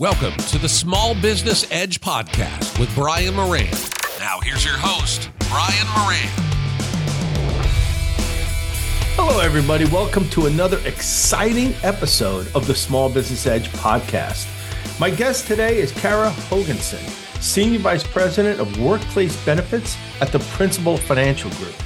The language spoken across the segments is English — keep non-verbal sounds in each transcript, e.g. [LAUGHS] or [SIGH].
Welcome to the Small Business Edge podcast with Brian Moran. Now, here's your host, Brian Moran. Hello, everybody. Welcome to another exciting episode of the Small Business Edge podcast. My guest today is Kara Hoogensen, Senior Vice President of Workplace Benefits at the Principal Financial Group.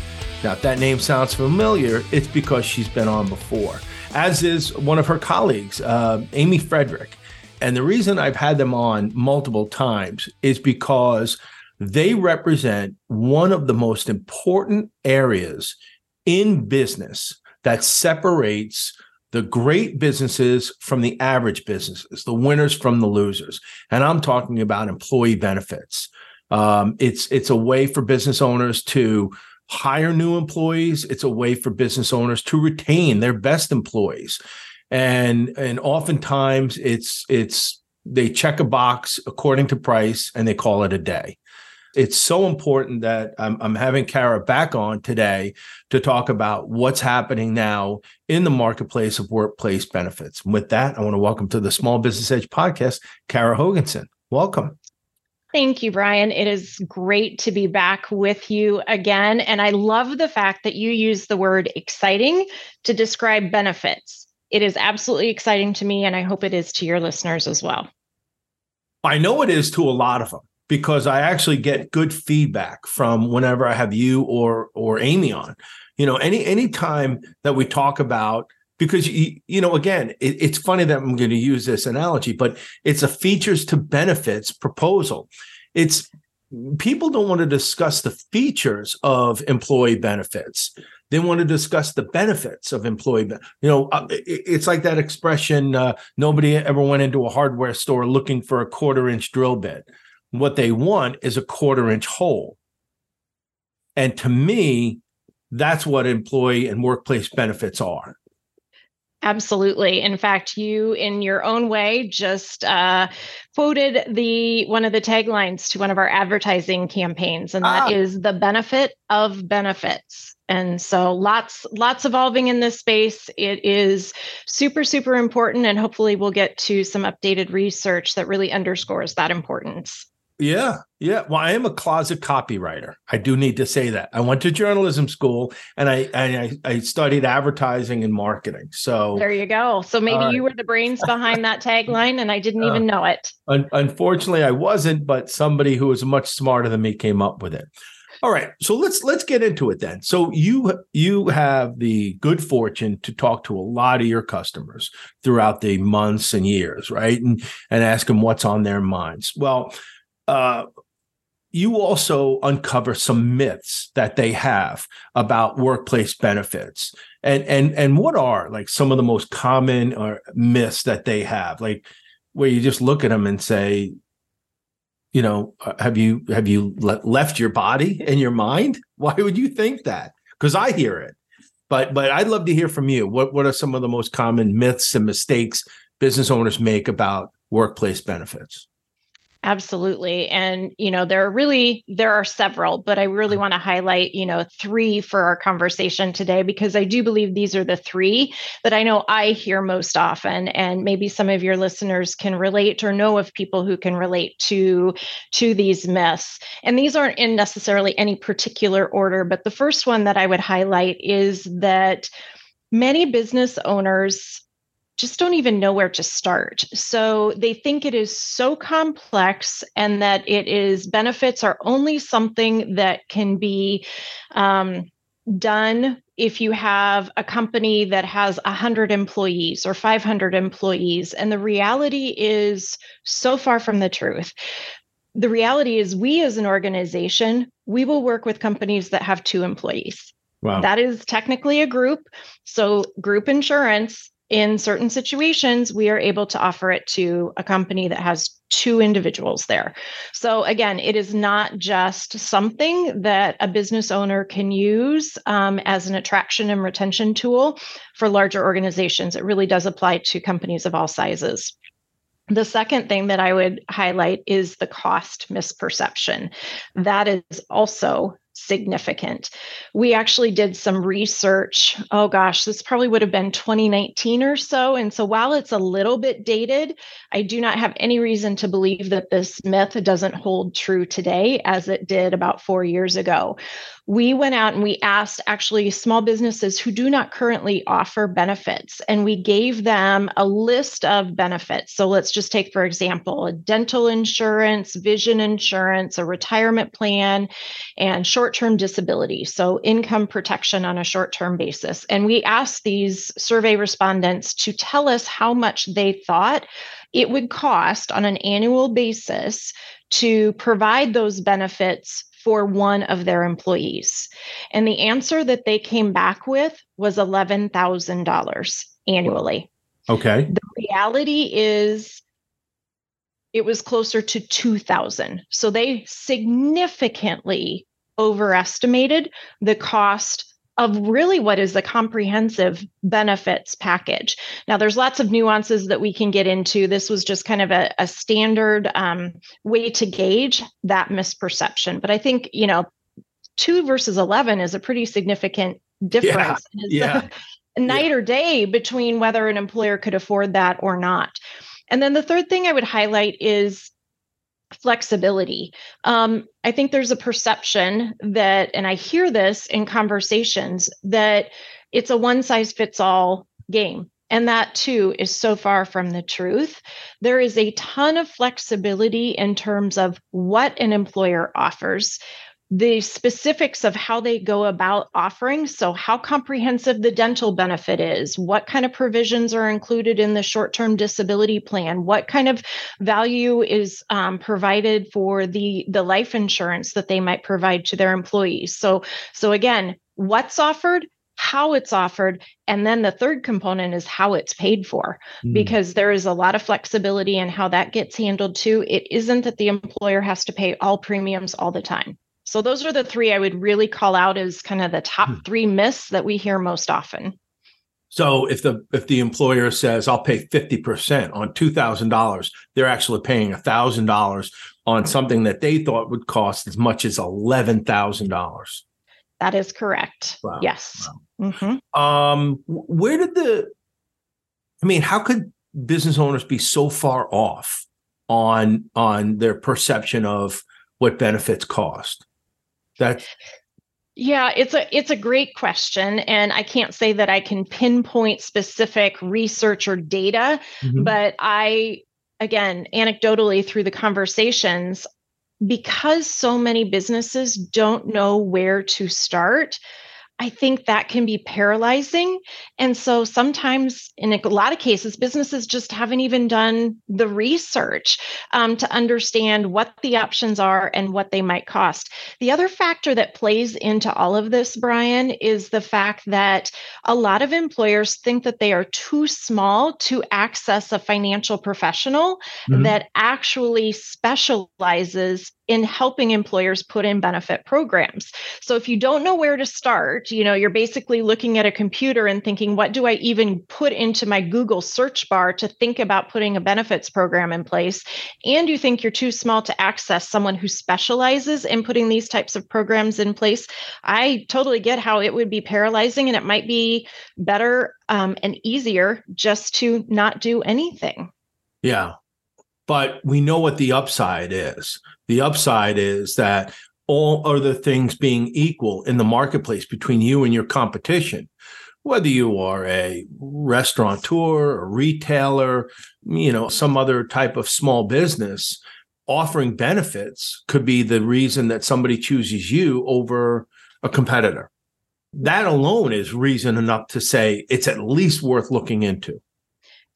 Now, if that name sounds familiar, it's because she's been on before, as is one of her colleagues, uh, Amy Frederick. And the reason I've had them on multiple times is because they represent one of the most important areas in business that separates the great businesses from the average businesses, the winners from the losers. And I'm talking about employee benefits. Um, it's it's a way for business owners to hire new employees. It's a way for business owners to retain their best employees and and oftentimes it's it's they check a box according to price and they call it a day it's so important that I'm, I'm having Kara back on today to talk about what's happening now in the marketplace of workplace benefits. And with that, I want to welcome to the Small Business Edge podcast, Kara Hoogensen. Welcome. Thank you, Brian. It is great to be back with you again. And I love the fact that you use the word exciting to describe benefits it is absolutely exciting to me, and I hope it is to your listeners as well. I know it is to a lot of them because I actually get good feedback from whenever I have you or or Amy on. You know, any any time that we talk about because you, you know again it, it's funny that i'm going to use this analogy but it's a features to benefits proposal it's people don't want to discuss the features of employee benefits they want to discuss the benefits of employee. You know, uh, it's like that expression: uh, nobody ever went into a hardware store looking for a quarter-inch drill bit. What they want is a quarter-inch hole. And to me, that's what employee and workplace benefits are. Absolutely. In fact, you, in your own way, just uh, quoted the one of the taglines to one of our advertising campaigns, and that ah. is the benefit of benefits and so lots lots evolving in this space. It is super super important and hopefully we'll get to some updated research that really underscores that importance. Yeah yeah. Well i am a closet copywriter. I do need to say that. I went to journalism school and i i, I studied advertising and marketing so there you go. So maybe uh, you were the brains behind that [LAUGHS] tagline and i didn't uh, even know it. Un- unfortunately i wasn't but somebody who was much smarter than me came up with it all right, so let's let's get into it then. So you you have the good fortune to talk to a lot of your customers throughout the months and years, right? And and ask them what's on their minds. Well, uh, you also uncover some myths that they have about workplace benefits. And and and what are like some of the most common or uh, myths that they have? Like where you just look at them and say, you know uh, have you have you le- left your body and your mind? Why would you think that? Because i hear it. But but i'd love to hear from you. What what are some of the most common myths and mistakes business owners make about workplace benefits Absolutely. And, you know, there are really, there are several, but I really mm-hmm. want to highlight, you know, three for our conversation today, because I do believe these are the three that I know I hear most often. And maybe some of your listeners can relate or know of people who can relate to, to these myths. And these aren't in necessarily any particular order, but the first one that I would highlight is that many business owners just don't even know where to start. So they think it is so complex and that it is benefits are only something that can be um, done if you have a company that has 100 employees or 500 employees. And the reality is so far from the truth. The reality is, we as an organization, we will work with companies that have two employees. Wow. That is technically a group. So, group insurance in certain situations, we are able to offer it to a company that has two individuals there. So, again, it is not just something that a business owner can use um, as an attraction and retention tool for larger organizations. It really does apply to companies of all sizes. The second thing that I would highlight is the cost misperception. That is also significant. We actually did some research. Oh gosh, this probably would have been 2019 or so. And so while it's a little bit dated, I do not have any reason to believe that this myth doesn't hold true today as it did about four years ago we went out and we asked actually small businesses who do not currently offer benefits and we gave them a list of benefits. So let's just take for example a dental insurance vision insurance a retirement plan and short-term disability so income protection on a short-term basis. And we asked these survey respondents to tell us how much they thought it would cost on an annual basis to provide those benefits for one of their employees. And the answer that they came back with was $11,000 annually. Okay. The reality is it was closer to 2000. So they significantly overestimated the cost of really what is a comprehensive benefits package. Now, there's lots of nuances that we can get into. This was just kind of a, a standard um, way to gauge that misperception. But I think, you know, two versus 11 is a pretty significant difference. Yeah. yeah. [LAUGHS] night yeah. or day between whether an employer could afford that or not. And then the third thing I would highlight is flexibility. Um, I think there's a perception that, and I hear this in conversations, that it's a one size fits all game. And that too is so far from the truth. There is a ton of flexibility in terms of what an employer offers the specifics of how they go about offering. So, how comprehensive the dental benefit is, what kind of provisions are included in the short term disability plan, what kind of value is um, provided for the, the life insurance that they might provide to their employees. So, so again, what's offered, how it's offered and then the third component is how it's paid for mm. because there is a lot of flexibility in how that gets handled too it isn't that the employer has to pay all premiums all the time so those are the three I would really call out as kind of the top hmm. three myths that we hear most often. So if the if the employer says I'll pay 50% on $2,000, they're actually paying $1,000 on something that they thought would cost as much as $11,000. That is correct. Wow. Yes. Wow. Mm-hmm. Um, where did the I mean, how could business owners be so far off on on their perception of what benefits cost? That yeah, it's a it's a great question and I can't say that I can pinpoint specific research or data, mm-hmm. but I again, anecdotally through the conversations because so many businesses don't know where to start, I think that can be paralyzing. And so sometimes, in a lot of cases, businesses just haven't even done the research um, to understand what the options are and what they might cost. The other factor that plays into all of this, Brian, is the fact that a lot of employers think that they are too small to access a financial professional mm-hmm. that actually specializes in helping employers put in benefit programs. So if you don't know where to start, you know, you're basically looking at a computer and thinking, what do I even put into my Google search bar to think about putting a benefits program in place? And you think you're too small to access someone who specializes in putting these types of programs in place. I totally get how it would be paralyzing and it might be better um, and easier just to not do anything. Yeah. But we know what the upside is. The upside is that all other things being equal in the marketplace between you and your competition, whether you are a restaurateur, a retailer, you know, some other type of small business, offering benefits could be the reason that somebody chooses you over a competitor. That alone is reason enough to say it's at least worth looking into.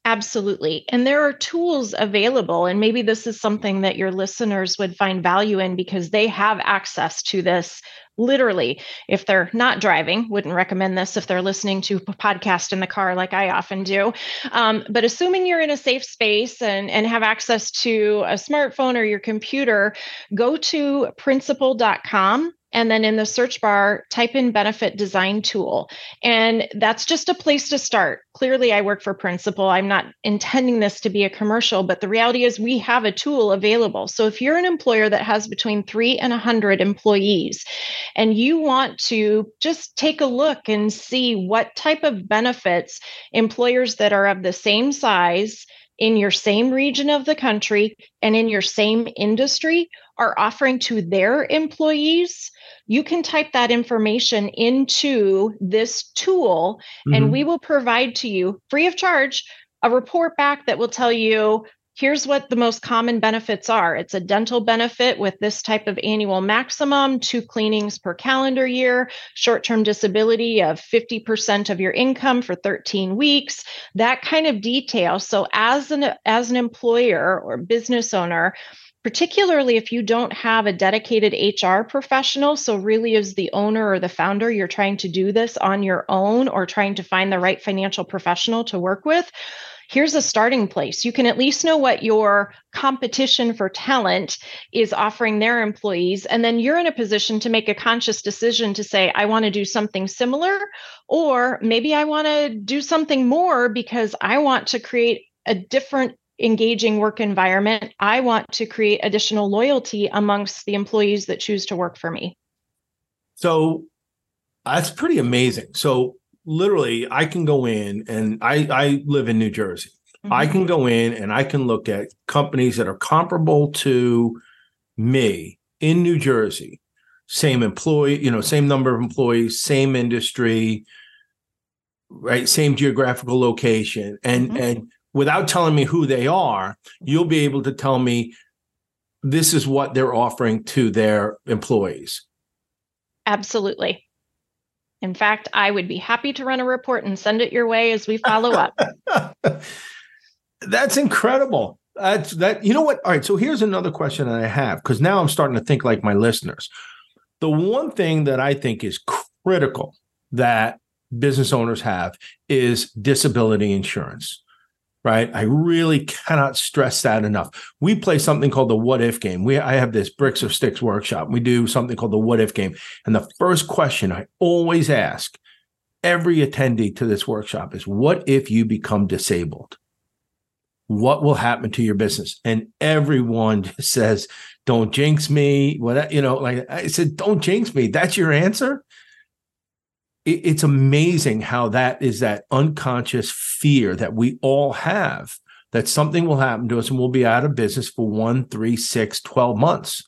Absolutely. And there are tools available. And maybe this is something that your listeners would find value in because they have access to this literally. If they're not driving, wouldn't recommend this if they're listening to a podcast in the car like I often do. Um, but assuming you're in a safe space and, and have access to a smartphone or your computer, go to principal.com and then in the search bar, type in benefit design tool. And that's just a place to start. Clearly, I work for Principal. I'm not intending this to be a commercial, but the reality is we have a tool available. So if you're an employer that has between three and 100 employees, and you want to just take a look and see what type of benefits employers that are of the same size, in your same region of the country and in your same industry are offering to their employees, you can type that information into this tool mm-hmm. and we will provide to you free of charge a report back that will tell you here's what the most common benefits are it's a dental benefit with this type of annual maximum, two cleanings per calendar year, short term disability of 50% of your income for 13 weeks, that kind of detail. So, as an, as an employer or business owner, particularly if you don't have a dedicated HR professional. So, really, as the owner or the founder, you're trying to do this on your own or trying to find the right financial professional to work with here's a starting place. You can at least know what your competition for talent is offering their employees. And then you're in a position to make a conscious decision to say, I want to do something similar, or maybe I want to do something more because I want to create a different engaging work environment. I want to create additional loyalty amongst the employees that choose to work for me. So that's pretty amazing. So literally I can go in and I I live in New Jersey. Mm-hmm. I can go in and I can look at companies that are comparable to me in New Jersey. Same employee, you know, same number of employees, same industry, right? Same geographical location. And mm-hmm. and without telling me who they are, you'll be able to tell me this is what they're offering to their employees. Absolutely. In fact, I would be happy to run a report and send it your way as we follow up. [LAUGHS] That's incredible. That's that. You know what? All right. So here's another question that I have because now I'm starting to think like my listeners. The one thing that I think is critical that business owners have is disability insurance right? I really cannot stress that enough. We play something called the what if game. We I have this bricks or sticks workshop. We do something called the what if game. And the first question I always ask every attendee to this workshop is what if you become disabled? What will happen to your business? And everyone just [LAUGHS] says, don't jinx me. What you know, like I said, don't jinx me. That's your answer it's amazing how that is that unconscious fear that we all have that something will happen to us and we'll be out of business for one, three, six, 12 months.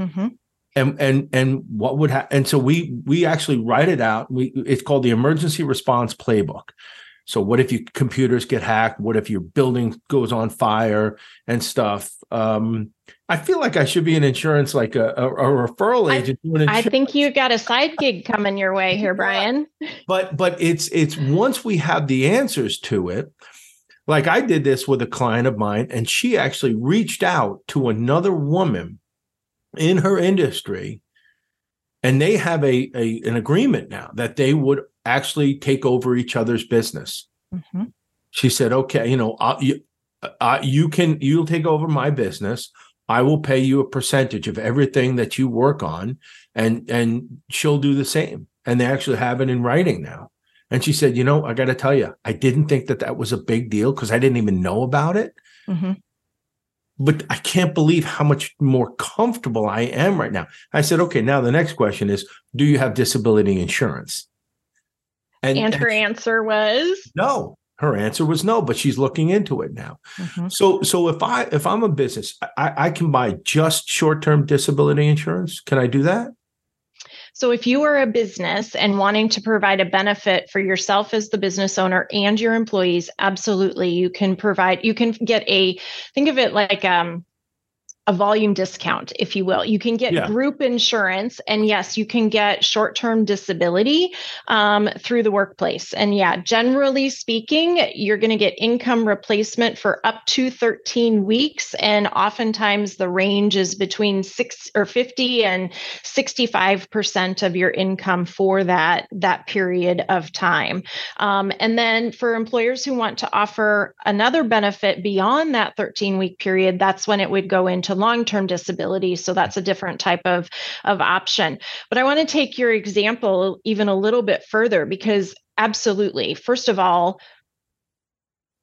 Mm-hmm. And and and what would happen? And so we we actually write it out. We it's called the emergency response playbook. So what if your computers get hacked? What if your building goes on fire and stuff? Um, I feel like I should be an insurance, like a, a, a referral agent. I, I, think you've got a side gig coming your way here, Brian. But but it's it's once we have the answers to it. Like I did this with a client of mine, and she actually reached out to another woman in her industry, and they have a, a an agreement now that they would actually take over each other's business. Mm-hmm. She said, "Okay, you know, I'll, you, uh, you can you'll take over my business. I will pay you a percentage of everything that you work on, and and she'll do the same." And they actually have it in writing now. And she said, "You know, I got to tell you, I didn't think that that was a big deal because I didn't even know about it." Mm-hmm but I can't believe how much more comfortable I am right now. I said, okay, now the next question is, do you have disability insurance? And, and her and answer was no. Her answer was no, but she's looking into it now. Mm-hmm. So, so if I if I'm a business, I, I can buy just short term disability insurance. Can I do that? So, if you are a business and wanting to provide a benefit for yourself as the business owner and your employees, absolutely, you can provide. You can get a think of it like um, a volume discount, if you will. You can get yeah. group insurance, and yes, you can get short term disability um, through the workplace. And yeah, generally speaking, you're going to get income replacement for up to 13 weeks. And oftentimes the range is between six or 50 and 65% of your income for that, that period of time. Um, and then for employers who want to offer another benefit beyond that 13 week period, that's when it would go into to long-term disability so that's a different type of of option but i want to take your example even a little bit further because absolutely first of all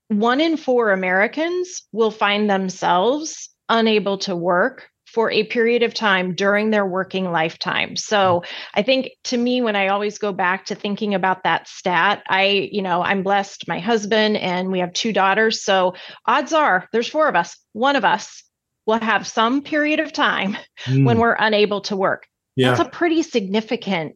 one in four americans will find themselves unable to work for a period of time during their working lifetime. So mm-hmm. I think to me, when I always go back to thinking about that stat, I, you know, I'm blessed, my husband, and we have two daughters. So odds are there's four of us, one of us will have some period of time [LAUGHS] mm. when we're unable to work. Yeah. That's a pretty significant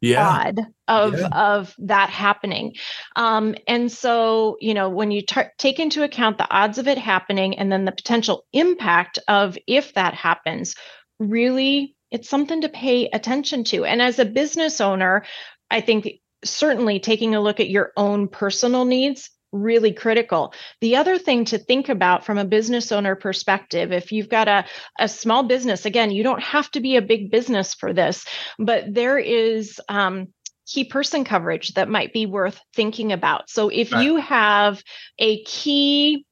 yeah. odd of yeah. of that happening um, and so you know when you take into account the odds of it happening and then the potential impact of if that happens really it's something to pay attention to and as a business owner i think certainly taking a look at your own personal needs really critical. The other thing to think about from a business owner perspective, if you've got a, a small business, again, you don't have to be a big business for this, but there is um, key person coverage that might be worth thinking about. So if right. you have a key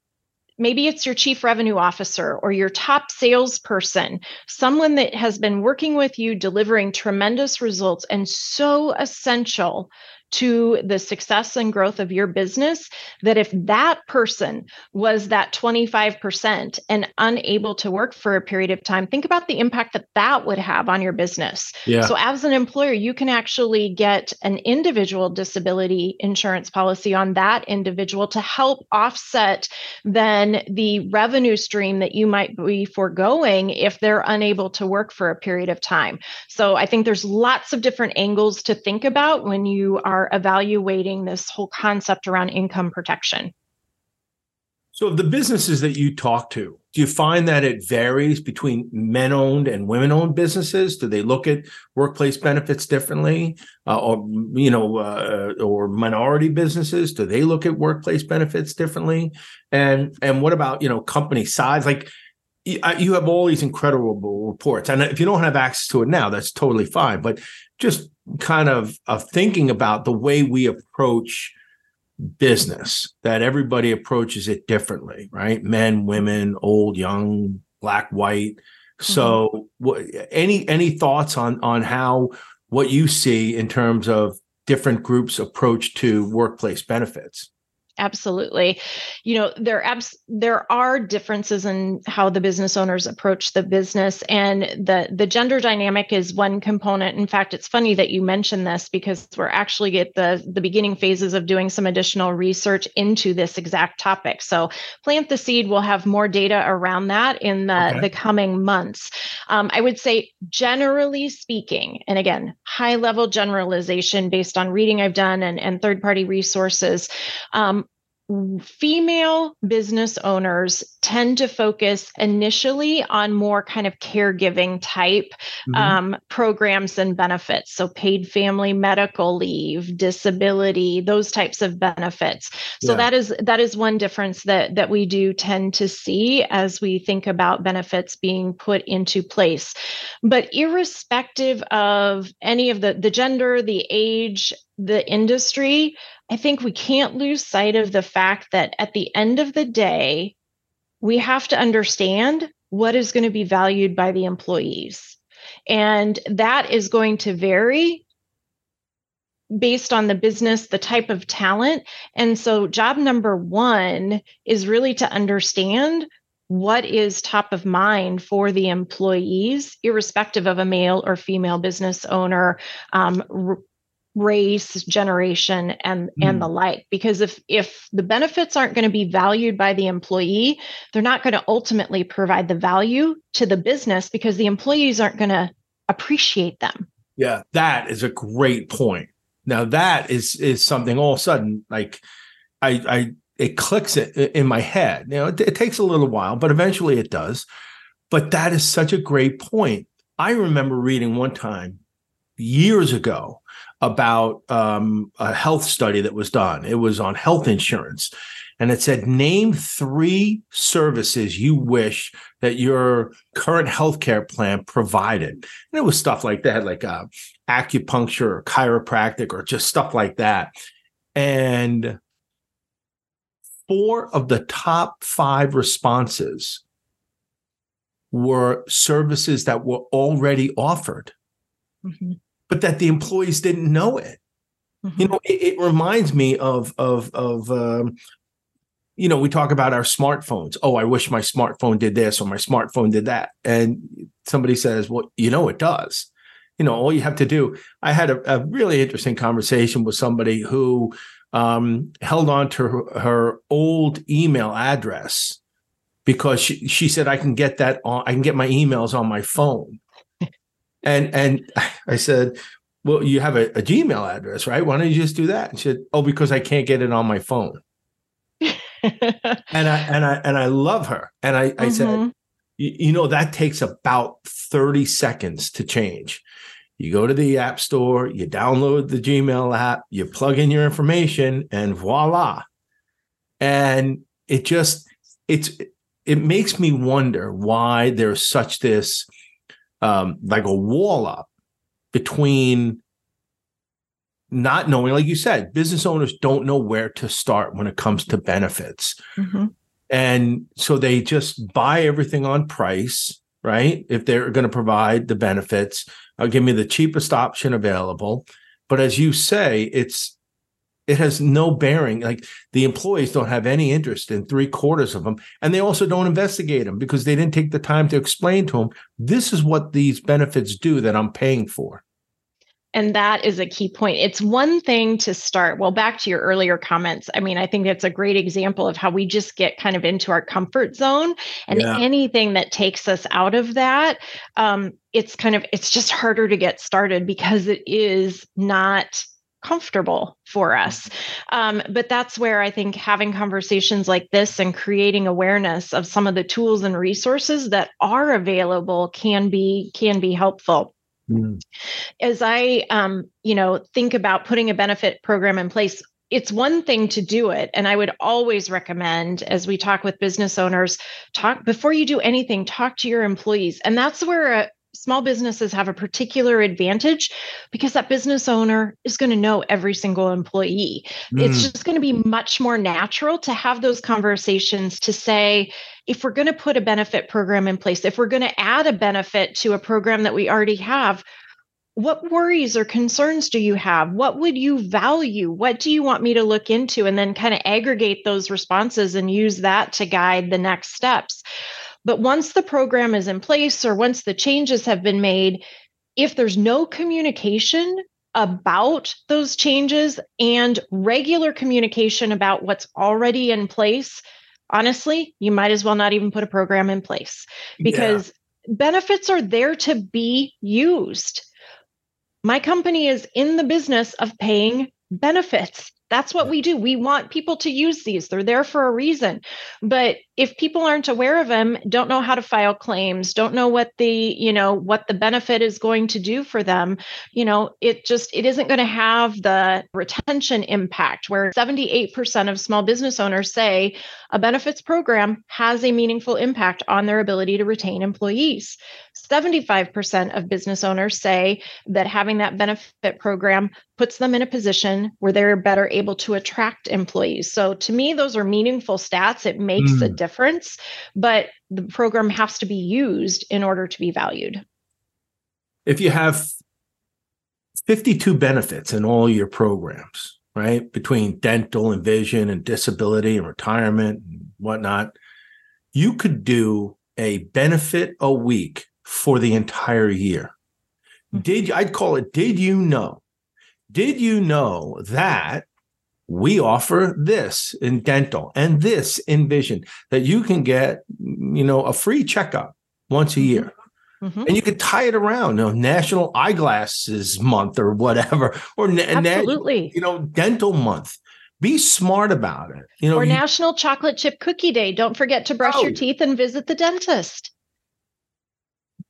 maybe it's your chief revenue officer or your top salesperson, someone that has been working with you, delivering tremendous results and so essential to the success and growth of your business that if that person was that 25% and unable to work for a period of time think about the impact that that would have on your business yeah. so as an employer you can actually get an individual disability insurance policy on that individual to help offset then the revenue stream that you might be foregoing if they're unable to work for a period of time so i think there's lots of different angles to think about when you are are evaluating this whole concept around income protection. So, of the businesses that you talk to, do you find that it varies between men owned and women owned businesses? Do they look at workplace benefits differently? Uh, or, you know, uh, or minority businesses, do they look at workplace benefits differently? And, and what about, you know, company size? Like, you have all these incredible reports. And if you don't have access to it now that's totally fine. But just kind of of thinking about the way we approach business that everybody approaches it differently right? Men women old young black white. So mm-hmm. any any thoughts on on how what you see in terms of different groups approach to workplace benefits absolutely. You know there abs- there are differences in how the business owners approach the business and the the gender dynamic is one component. In fact it's funny that you mentioned this because we're actually at the the beginning phases of doing some additional research into this exact topic. So plant the seed. We'll have more data around that in the okay. the coming months. Um, i would say generally speaking and again high level generalization based on reading i've done and, and third party resources um, female business owners tend to focus initially on more kind of caregiving type mm-hmm. um, programs and benefits so paid family medical leave disability those types of benefits so yeah. that is that is one difference that that we do tend to see as we think about benefits being put into place but irrespective of any of the the gender the age the industry I think we can't lose sight of the fact that at the end of the day, we have to understand what is going to be valued by the employees. And that is going to vary based on the business, the type of talent. And so, job number one is really to understand what is top of mind for the employees, irrespective of a male or female business owner, um, race generation and mm. and the like because if if the benefits aren't going to be valued by the employee they're not going to ultimately provide the value to the business because the employees aren't going to appreciate them. Yeah that is a great point. Now that is is something all of a sudden like i i it clicks it in my head. You know it, it takes a little while but eventually it does. But that is such a great point. I remember reading one time years ago about um, a health study that was done. It was on health insurance. And it said, name three services you wish that your current healthcare plan provided. And it was stuff like that, like uh, acupuncture or chiropractic or just stuff like that. And four of the top five responses were services that were already offered, mm-hmm. But that the employees didn't know it. Mm-hmm. You know, it, it, reminds me of of of um, you know, we talk about our smartphones. Oh, I wish my smartphone did this or my smartphone did that. And somebody says, well, you know, it does. You know, all you have to do. I had a, a really interesting conversation with somebody who um, held on to her, her, old email address because she, she said, I can get that on, I can get my emails on my phone. And, and I said, well, you have a, a Gmail address, right? Why don't you just do that? And she said, oh, because I can't get it on my phone. and I and I and I love her. And I, I mm-hmm. said, you know, that takes about 30 seconds to change. You go to the app store, you download the Gmail app, you plug in your information, and voila. And it just it's it makes me wonder why there's such this um like a wall up between not knowing, like you said, business owners don't know where to start when it comes to benefits. Mm-hmm. And so they just buy everything on price, right? If they're going to provide the benefits, uh, give me the cheapest option available. But as you say, it's it has no bearing. Like the employees don't have any interest in three quarters of them, and they also don't investigate them because they didn't take the time to explain to them this is what these benefits do that I'm paying for. And that is a key point. It's one thing to start. Well, back to your earlier comments. I mean, I think that's a great example of how we just get kind of into our comfort zone, and yeah. anything that takes us out of that, um, it's kind of it's just harder to get started because it is not comfortable for us. Um, but that's where I think having conversations like this and creating awareness of some of the tools and resources that are available can be can be helpful. Mm. As I, um, you know, think about putting a benefit program in place, it's one thing to do it and i would always recommend as we talk with business owners talk before you do anything talk to your employees and that's where a, small businesses have a particular advantage because that business owner is going to know every single employee. Mm. It's just going to be much more natural to have those conversations to say, if we're going to put a benefit program in place, if we're going to add a benefit to a program that we already have, what worries or concerns do you have? What would you value? What do you want me to look into? And then kind of aggregate those responses and use that to guide the next steps. But once the program is in place or once the changes have been made, if there's no communication about those changes and regular communication about what's already in place, honestly, you might as well not even put a program in place because yeah. benefits are there to be used. My company is in the business of paying benefits. That's what we do. We want people to use these. They're there for a reason. But if people aren't aware of them, don't know how to file claims, don't know what the, you know, what the benefit is going to do for them, you know, it just it isn't going to have the retention impact where 78% of small business owners say a benefits program has a meaningful impact on their ability to retain employees. 75% of business owners say that having that benefit program puts them in a position where they're better able to attract employees. So to me, those are meaningful stats. It makes mm. a difference, but the program has to be used in order to be valued. If you have 52 benefits in all your programs, right? Between dental and vision and disability and retirement and whatnot, you could do a benefit a week for the entire year. Hmm. Did I'd call it did you know? Did you know that we offer this in dental and this in vision that you can get, you know, a free checkup once a mm-hmm. year. Mm-hmm. And you could tie it around, you know, National Eyeglasses Month or whatever, [LAUGHS] or absolutely, na- you know, Dental Month. Be smart about it, you know. Or you, National Chocolate Chip Cookie Day. Don't forget to brush oh, your teeth and visit the dentist.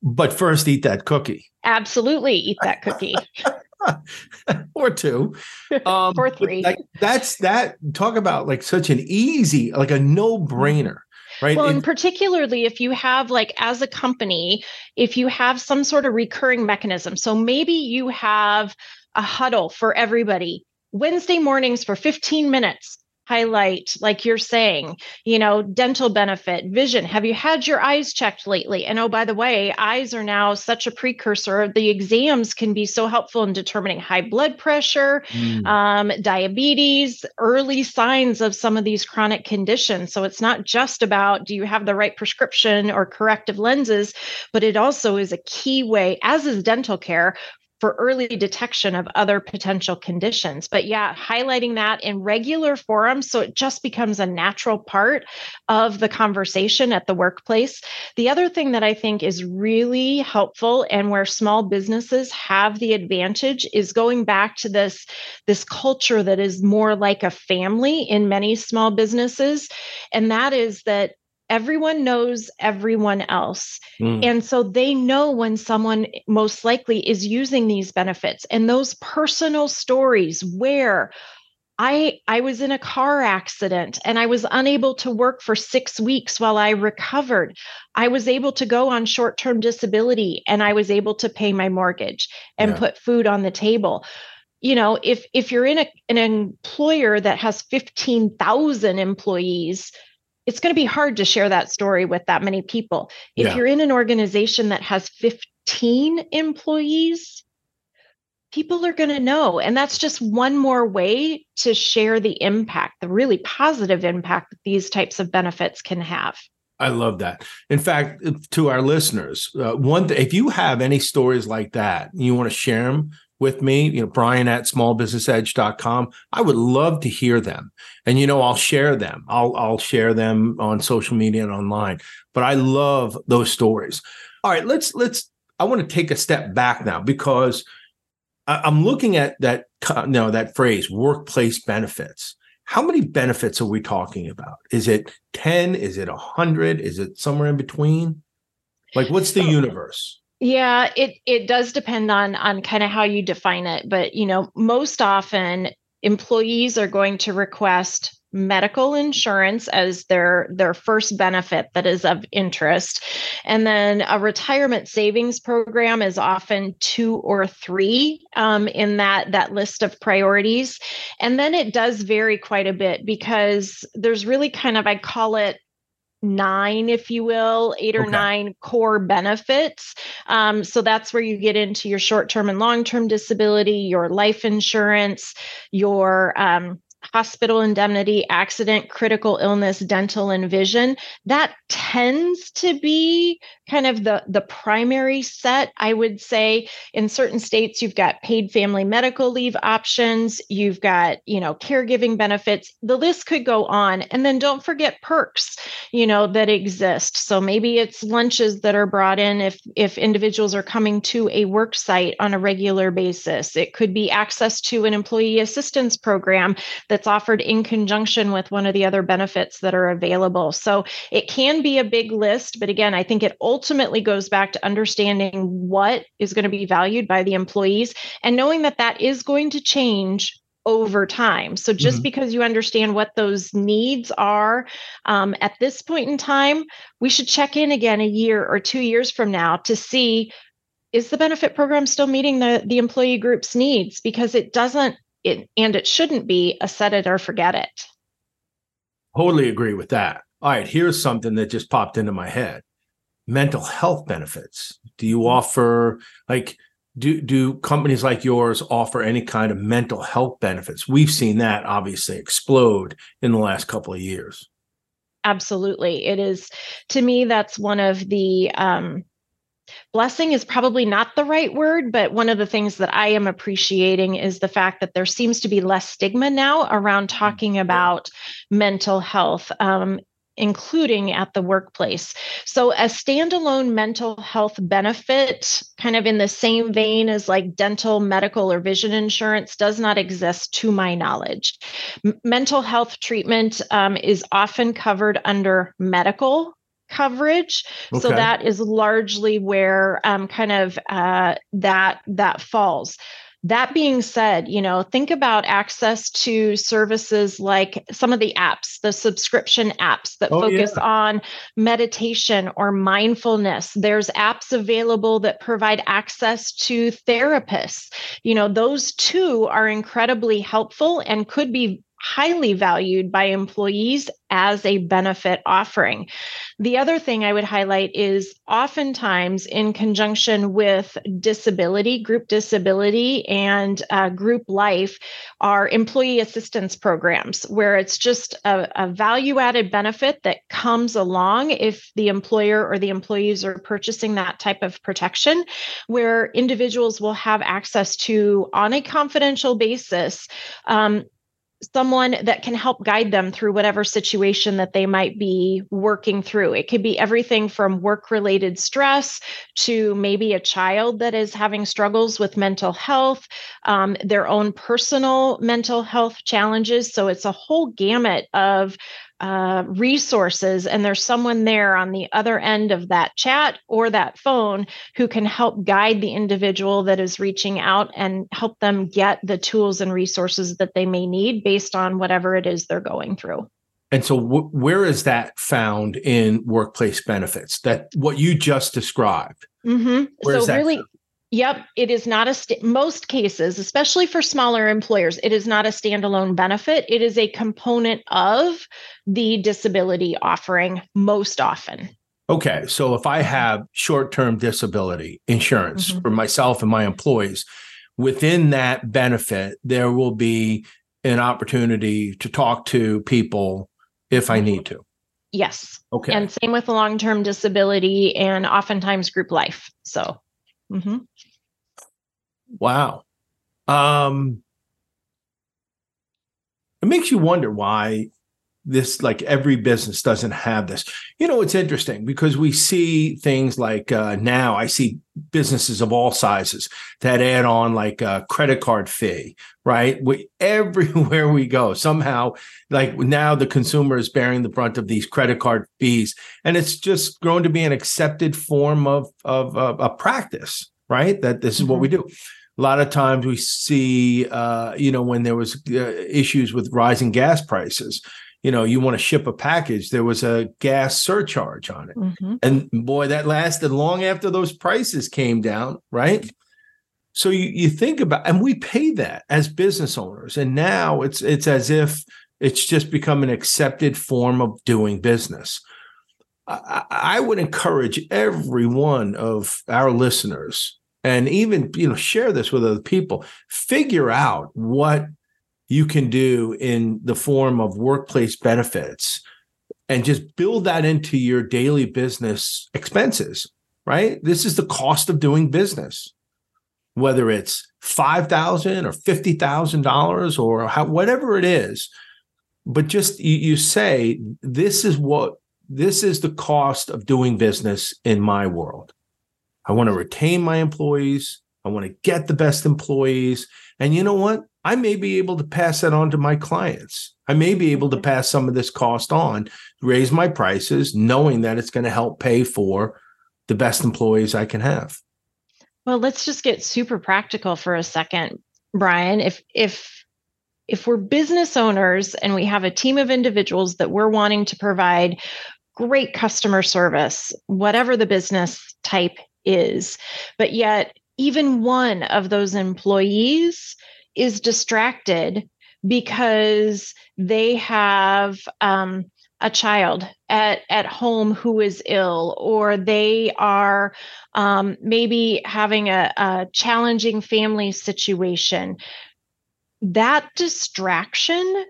But first, eat that cookie. Absolutely, eat that cookie. [LAUGHS] or two [LAUGHS] um, or three like that's that talk about like such an easy like a no-brainer right well and particularly if you have like as a company if you have some sort of recurring mechanism so maybe you have a huddle for everybody wednesday mornings for 15 minutes highlight like you're saying you know dental benefit vision. Have you had your eyes checked lately? And oh by the way eyes are now such a precursor. The exams can be so helpful in determining high blood pressure mm. um, diabetes early signs of some of these chronic conditions. So it's not just about do you have the right prescription or corrective lenses but it also is a key way as is dental care for early detection of other potential conditions. But yeah, highlighting that in regular forums so it just becomes a natural part of the conversation at the workplace. The other thing that I think is really helpful and where small businesses have the advantage is going back to this this culture that is more like a family in many small businesses and that is that everyone knows everyone else. Mm. And so they know when someone most likely is using these benefits and those personal stories where I I was in a car accident and I was unable to work for 6 weeks while I recovered. I was able to go on short-term disability and I was able to pay my mortgage and yeah. put food on the table you know if if you're in a, an employer that has 15,000 employees it's going to be hard to share that story with that many people. If yeah. you're in an organization that has 15 employees, people are going to know. And that's just one more way to share the impact, the really positive impact that these types of benefits can have. I love that. In fact, to our listeners, uh, one th- if you have any stories like that, you want to share them with me, you know, Brian at smallbusinessedge.com. I would love to hear them. And, you know, I'll share them. I'll, I'll share them on social media and online, but I love those stories. All right, let's, let's, I want to take a step back now because I'm looking at that, you know, that phrase workplace benefits. How many benefits are we talking about? Is it 10? Is it 100? Is it somewhere in between? Like, what's the universe? Yeah, it it does depend on on kind of how you define it, but you know, most often employees are going to request medical insurance as their their first benefit that is of interest. And then a retirement savings program is often two or three um, in that that list of priorities. And then it does vary quite a bit because there's really kind of i call it nine, if you will, eight or okay. nine core benefits. Um, so that's where you get into your short term and long term disability, your life insurance, your um, hospital indemnity, accident, critical illness, dental, and vision. That tends to be kind of the the primary set. I would say in certain states you've got paid family medical leave options you've got you know caregiving benefits. The list could go on. And then don't forget perks you know that exist. So maybe it's lunches that are brought in if if individuals are coming to a work site on a regular basis. It could be access to an employee assistance program that's offered in conjunction with one of the other benefits that are available so it can be a big list but again i think it ultimately goes back to understanding what is going to be valued by the employees and knowing that that is going to change over time. So just mm-hmm. because you understand what those needs are um, at this point in time, we should check in again a year or two years from now to see is the benefit program still meeting the the employee group's needs because it doesn't it and it shouldn't be a set it or forget it. Totally agree with that. All right, here's something that just popped into my head mental health benefits? Do you mm-hmm. offer like do do companies like yours offer any kind of mental health benefits? We've seen that obviously explode in the last couple of years. Absolutely. It is to me that's one of the um blessing is probably not the right word, but one of the things that I am appreciating is the fact that there seems to be less stigma now around mm-hmm. talking about mental health. Um, including at the workplace. So, a standalone mental health benefit, kind of in the same vein as like dental, medical, or vision insurance, does not exist to my knowledge. M- mental health treatment um, is often covered under medical coverage okay. so that is largely where um, kind of uh, that that falls that being said, you know, think about access to services like some of the apps, the subscription apps that oh, focus yeah. on meditation or mindfulness. There's apps available that provide access to therapists. You know, those two are incredibly helpful and could be highly valued by employees as a benefit offering. The other thing I would highlight is oftentimes in conjunction with disability, group disability, and uh, group life are employee assistance programs where it's just a, a value added benefit that comes along if the employer or the employees are purchasing that type of protection, where individuals will have access to, on a confidential basis, um, someone that can help guide them through whatever situation that they might be working through. It could be everything from work related stress to maybe a child that is having struggles with mental health, um, their own personal mental health challenges. So it's a whole gamut of uh, resources and there's someone there on the other end of that chat or that phone who can help guide the individual that is reaching out and help them get the tools and resources that they may need based on whatever it is they're going through and so w- where is that found in workplace benefits that what you just described mm-hmm. so really found? Yep, it is not a st- most cases, especially for smaller employers, it is not a standalone benefit. It is a component of the disability offering most often. Okay, so if I have short-term disability insurance mm-hmm. for myself and my employees, within that benefit there will be an opportunity to talk to people if I need to. Yes. Okay. And same with long-term disability and oftentimes group life. So Mm-hmm. Wow. Um, it makes you wonder why this like every business doesn't have this you know it's interesting because we see things like uh, now i see businesses of all sizes that add on like a credit card fee right we everywhere we go somehow like now the consumer is bearing the brunt of these credit card fees and it's just grown to be an accepted form of of, of a practice right that this is mm-hmm. what we mm-hmm. do a lot of times we see uh, you know when there was uh, issues with rising gas prices you know, you want to ship a package, there was a gas surcharge on it. Mm-hmm. And boy, that lasted long after those prices came down, right? So you, you think about and we pay that as business owners. And now it's it's as if it's just become an accepted form of doing business. I, I would encourage every one of our listeners and even you know share this with other people figure out what you can do in the form of workplace benefits and just build that into your daily business expenses, right? This is the cost of doing business, whether it's 5,000 or $50,000 or how, whatever it is. But just you, you say, this is what, this is the cost of doing business in my world. I want to retain my employees. I want to get the best employees. And you know what? I may be able to pass that on to my clients. I may be able to mm-hmm. pass some of this cost on, raise my prices, knowing that it's going to help pay for the best employees I can have. Well, let's just get super practical for a second, Brian. If if if we're business owners and we have a team of individuals that we're wanting to provide great customer service, whatever the business type is, but yet even one of those employees is distracted because they have um, a child at, at home who is ill, or they are um, maybe having a, a challenging family situation. That distraction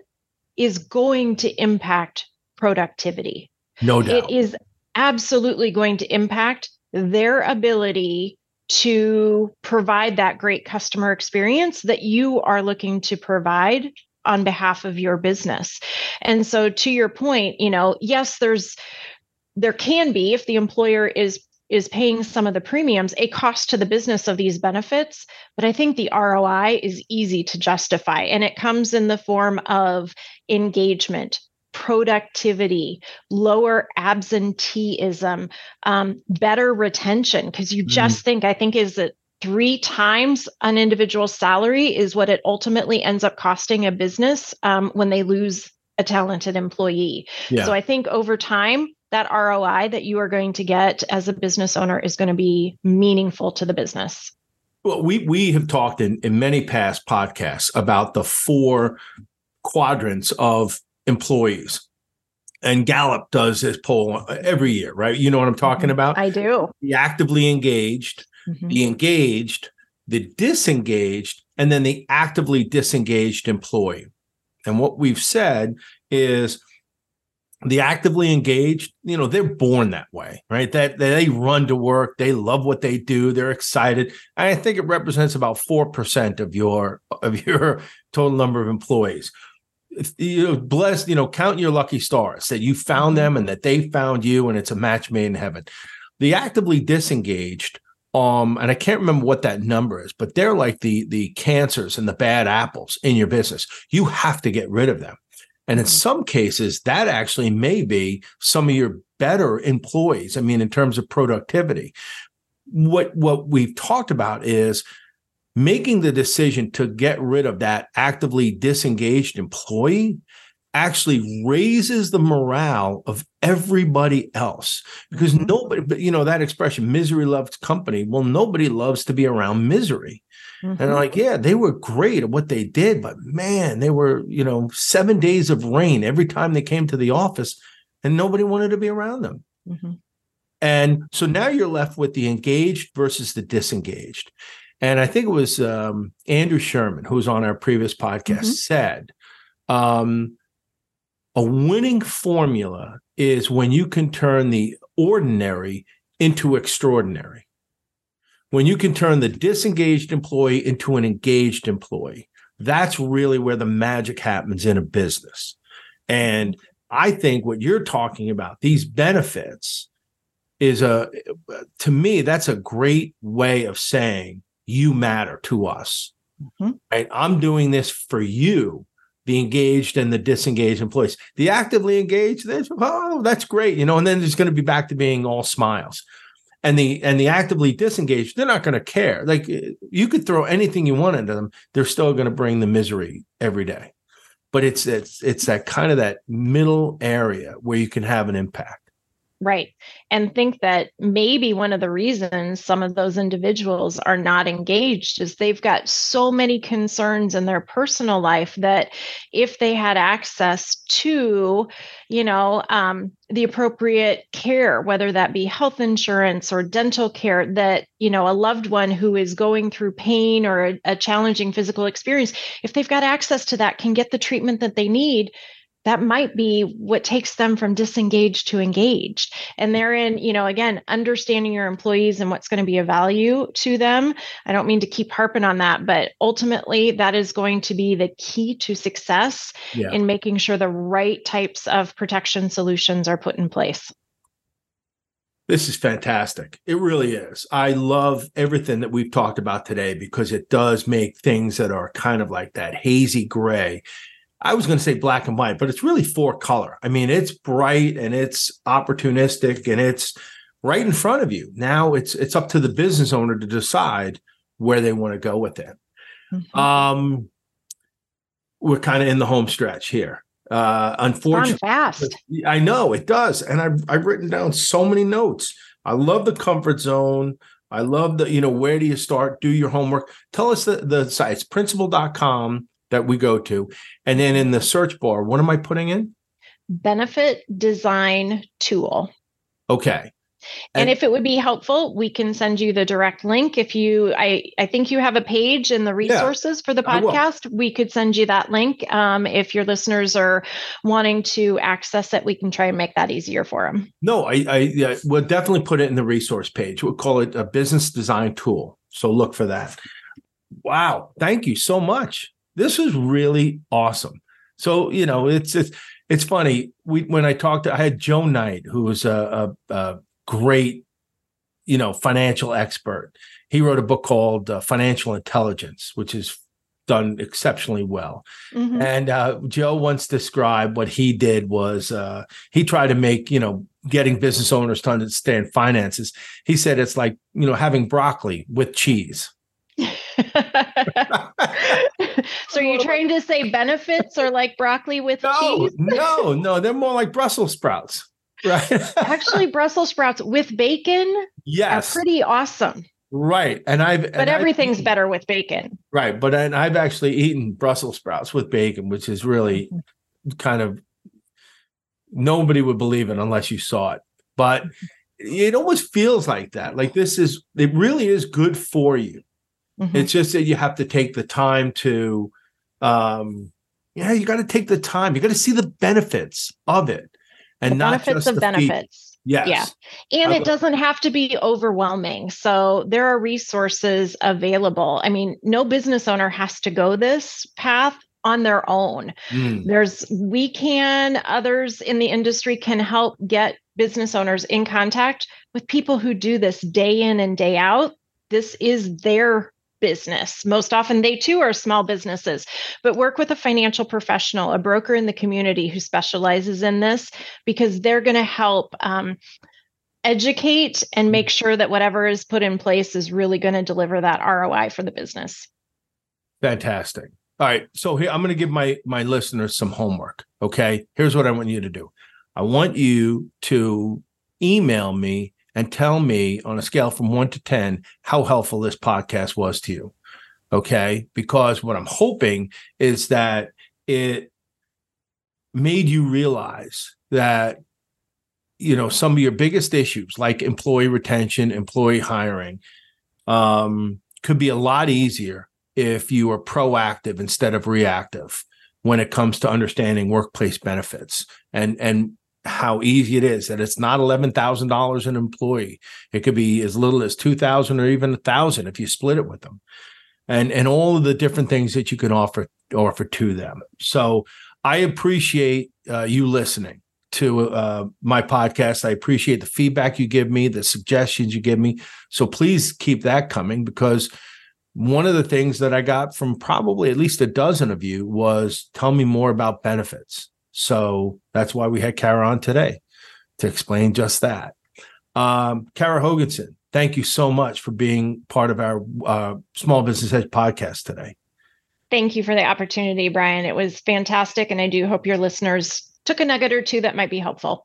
is going to impact productivity. No doubt. It is absolutely going to impact their ability to provide that great customer experience that you are looking to provide on behalf of your business. And so to your point, you know, yes, there's there can be if the employer is is paying some of the premiums a cost to the business of these benefits but i think the roi is easy to justify and it comes in the form of engagement productivity, lower absenteeism, um, better retention. Because you mm. just think, I think, is it three times an individual salary is what it ultimately ends up costing a business um, when they lose a talented employee. Yeah. So I think over time, that ROI that you are going to get as a business owner is going to be meaningful to the business. Well, we we have talked in, in many past podcasts about the four quadrants of employees. And Gallup does this poll every year, right? You know what I'm talking Mm-hmm. about? I do. The actively engaged, Mhm. the engaged, the disengaged, and then the actively disengaged employee. And what we've said is the actively engaged, you know, they're born that way, right? That, that they run to work, they love what they do, they're excited. And I think it represents about 4% of your of your [LAUGHS] total number of employees. You know, blessed, you know, count your lucky stars that you found them and that they found you and it's a match made in heaven. The actively disengaged um and i can't remember what that number is but they're like the the cancers and the bad apples in your business you have to get rid of them and in Mhm. some cases that actually may be some of your better employees i mean in terms of productivity what what we've talked about is making the decision to get rid of that actively disengaged employee actually raises the morale of everybody else because Mhm. nobody but you know that expression misery loves company well nobody loves to be around misery and Mhm. like yeah they were great at what they did but man they were you know 7 days of rain every time they came to the office and nobody wanted to be around them Mhm. and so now you're left with the engaged versus the disengaged. And I think it was um, Andrew Sherman, who was on our previous podcast, Mhm. said um, a winning formula is when you can turn the ordinary into extraordinary. When you can turn the disengaged employee into an engaged employee, that's really where the magic happens in a business. And I think what you're talking about, these benefits, is a to me that's a great way of saying you matter to us. Mhm. right? I'm doing this for you the engaged and the disengaged employees. The actively engaged oh that's great you know and then it's going to be back to being all smiles. And the and the actively disengaged they're not going to care. Like you could throw anything you want into them they're still going to bring the misery every day. But it's it's it's that kind of that middle area where you can have an impact Right. And think that maybe one of the reasons some of those individuals are not engaged is they've got so many concerns in their personal life that if they had access to, you know, um, the appropriate care, whether that be health insurance or dental care, that, you know, a loved one who is going through pain or a, a challenging physical experience, if they've got access to that, can get the treatment that they need that might be what takes them from disengaged to engaged and therein you know again understanding your employees and what's going to be a value to them i don't mean to keep harping on that but ultimately that is going to be the key to success yeah in making sure the right types of protection solutions are put in place This is fantastic. It really is. I love everything that we've talked about today because it does make things that are kind of like that hazy gray. I was going to say black and white, but it's really four color. I mean, it's bright and it's opportunistic and it's right in front of you. Now it's it's up to the business owner to decide where they want to go with it. Mhm. Um we're kind of in the home stretch here. Uh unfortunately fast I know it does, and I've I've written down so many notes. I love the comfort zone. I love the you know where do you start? Do your homework. Tell us the the sites principal.com that we go to, and then in the search bar, what am I putting in? benefit design tool Okay, and, And- if it would be helpful we can send you the direct link if you i i think you have a page in the resources for the podcast we could send you that link um, if your listeners are wanting to access it we can try and make that easier for them no, I I yeah, we'll definitely put it in the resource page. We'll call it a business design tool. So look for that. Wow, thank you so much. This is really awesome. So you know, it's it's it's funny. We when I talked to, I had Joe Knight, who was a, a, a great, you know, financial expert. He wrote a book called uh, Financial Intelligence, which is done exceptionally well. Mhm. And uh, Joe once described what he did was uh, he tried to make you know getting business owners to understand finances. He said it's like you know having broccoli with cheese. [LAUGHS] [LAUGHS] [LAUGHS] so are you trying to say benefits or like broccoli with No, cheese [LAUGHS] no, no, they're more like Brussels sprouts, right? [LAUGHS] actually brussels sprouts with bacon yes, are pretty awesome right. And I've but everything's better with bacon Right. But and I've actually eaten Brussels sprouts with bacon, which is really mm-hmm. kind of nobody would believe it unless you saw it. But it almost feels like that. Like this is it really is good for you. Mm-hmm. It's just that you have to take the time to um yeah, you got to take the time. You got to see the benefits of it and the not benefits just of the benefits. Fee. Yes. Yeah. And it doesn't have to be overwhelming. So there are resources available. I mean, no business owner has to go this path on their own. Mm. There's we can, others in the industry can help get business owners in contact with people who do this day in and day out. This is their business. Most often, they too are small businesses, but work with a financial professional, a broker in the community who specializes in this, because they're going to help um, educate and make sure that whatever is put in place is really going to deliver that ROI for the business. Fantastic. All right. So here I'm going to give my my listeners some homework. Okay. Here's what I want you to do. I want you to email me and tell me on a scale from one to 10 how helpful this podcast was to you. Okay. Because what I'm hoping is that it made you realize that, you know, some of your biggest issues like employee retention, employee hiring, um, could be a lot easier if you are proactive instead of reactive when it comes to understanding workplace benefits and and how easy it is that it's not $11,000 an employee. It could be as little as 2000 or even a 1000 if you split it with them. And and all of the different things that you can offer offer to them. So I appreciate uh, you listening to uh, my podcast. I appreciate the feedback you give me, the suggestions you give me. So please keep that coming because one of the things that I got from probably at least a dozen of you was tell me more about benefits. So that's why we had Kara on today to explain just that. Um, Kara Hoogensen, thank you so much for being part of our uh, Small Business Edge podcast today. Thank you for the opportunity, Brian. It was fantastic. And I do hope your listeners took a nugget or two that might be helpful.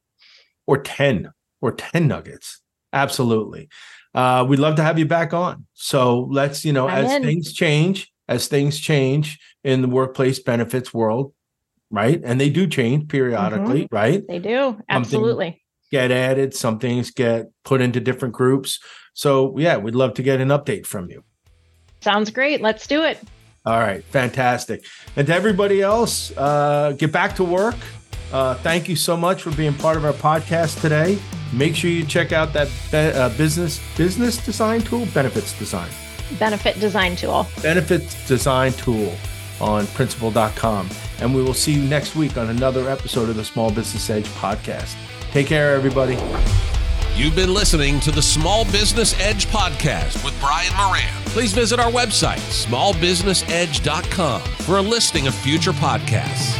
Or 10, or 10 nuggets. Absolutely. Uh, we'd love to have you back on. So let's, you know, I'm as in. things change, as things change in the workplace benefits world, right? And they do change periodically, mm-hmm. right? They do. Absolutely. Something get added, some things get put into different groups. So, yeah, we'd love to get an update from you. Sounds great. Let's do it. All right, fantastic. And to everybody else, uh, get back to work. Uh, thank you so much for being part of our podcast today. Make sure you check out that be- uh, business business design tool, benefits design. Benefit design tool. Benefits design tool on principal.com. And we will see you next week on another episode of the Small Business Edge podcast. Take care, everybody. You've been listening to the Small Business Edge podcast with Brian Moran. Please visit our website, smallbusinessedge.com, for a listing of future podcasts.